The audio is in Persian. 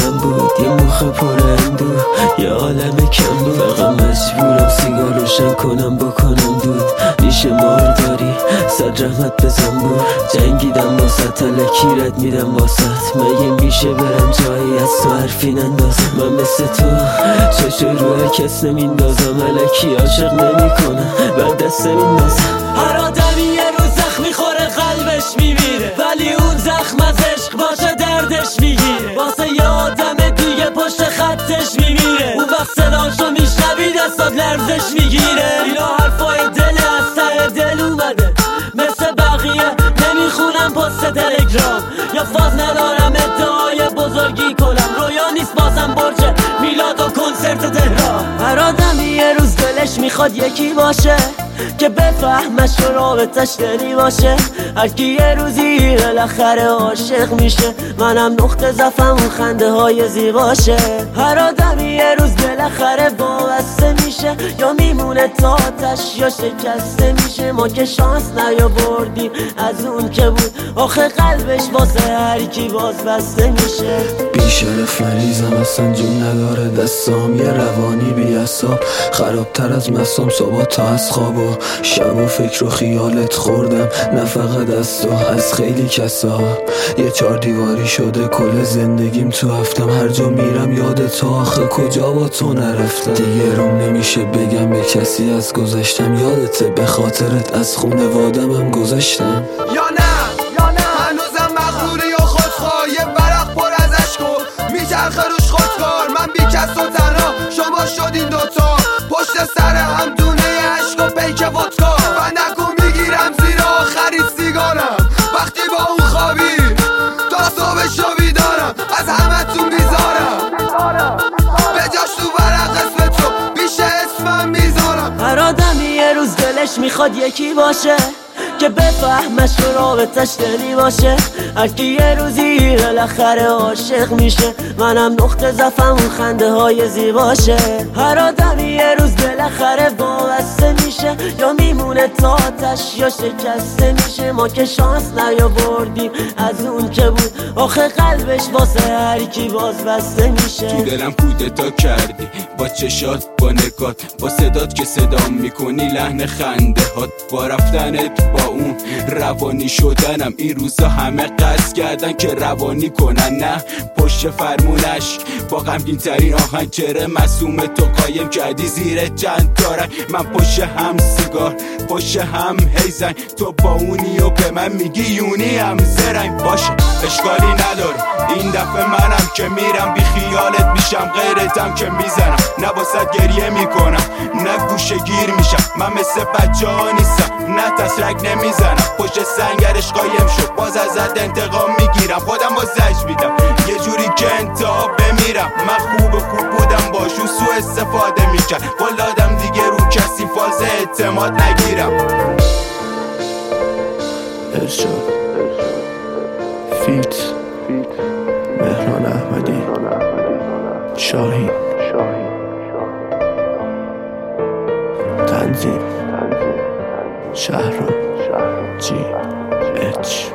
کنم بود. یه مخ پر اندو یه عالم کم بود. فقط مجبورم سیگار روشن کنم بکنم دود. میشه داری صد رحمت بزن بود. جنگیدم واسه تلکی رد میدم واسط؟ مگه میشه برم جایی از تو حرفی نندازم؟ من مثل تو چشو روی کس نمیندازم. علکی عاشق نمی‌کنم بر دست نمیندازم عشق باشه دردش می‌گیره واسه یه آدم دیگه پشت خطش میمیره اون وقت صداشو میشنوی دستات لرزش می‌گیره. اینا حرفای دل از ته دل اومده. مثل بقیه نمی‌خونم پست تلگرام. یا فاز ندارم ادعای بزرگی کنم. رویا نیست بازم برج میلاد و کنسرت تهران. هر آدمی یه روز دلش می‌خواد یکی باشه. که بفهمش و رابطش دلی باشه. هرکی یه روزی بالاخره عاشق میشه. منم نقطه زفم خنده های زیباشه. هر آدمی یه روز بالاخره وابسته میشه. یا میمونه تاتش یا شکسته میشه. ما که شانس نیاوردیم از اون که بود. آخه قلبش واسه هر کی باز بسته میشه. بیشرف مریضم اصلا جون نداره. دستام یه روانی بی خرابتر از مسام صبح تا از خواب و شب و فکر و خیالت خوردم. نه فقط از تو از خیلی کسا. یه چار دیواری شده کل زندگیم تو هفتم. هر جا میرم یاد تو آخه کجا با تو نرفتم؟ دیگه روم نمیشه بگم به کسی از گذشتم. یادته به خاطرت از خونه وادمم گذاشتم روز دلش می‌خواد یکی باشه که بفهمش و رابطش دلی باشه. هرکی یه روزی بالاخره عاشق میشه. منم نقطه زفم و خنده های زیباشه. هر آدمی یه روز بالاخره وابسته میشه. یا میمونه تاتش یا شکسته میشه. ما که شانس نیاوردیم از اون که بود. آخه قلبش واسه هر کی باز بسته میشه. تو دلم کودتا کردی. با چشات با نگات با صدات که صدام می‌کنی لحن خنده هات. با رفتنت با اون روانی شدنم. این روزا همه قصد کردن که روانی کنن. نه پشت فرمونش با غمگین ترین آهنگ چره مسوم تو قایم کردی زیر چند تارک من پشت هم سیگار پشت هم هیزن. تو با اونی و به من میگی یونی هم زرنگ. باشه اشکالی نداره. این دفعه منم که میرم بی خیالت میشم غیرتم که می‌زنم. نه مثل بچه ها نیستم. نه تسرک نمی‌زنم. پشت سنگرش قایم شد. باز ازت انتقام می‌گیرم. خودم با زج میدم. یه جوری که انتها بمیرم. من خوب خوب بودم. باشون سو استفاده می‌کرد. آدم دیگه رو کسی فاز اعتماد نگیرم. ارشاد. فیت. مهران احمدی. شاهین. تنظیم. شهرام. جی. اچ.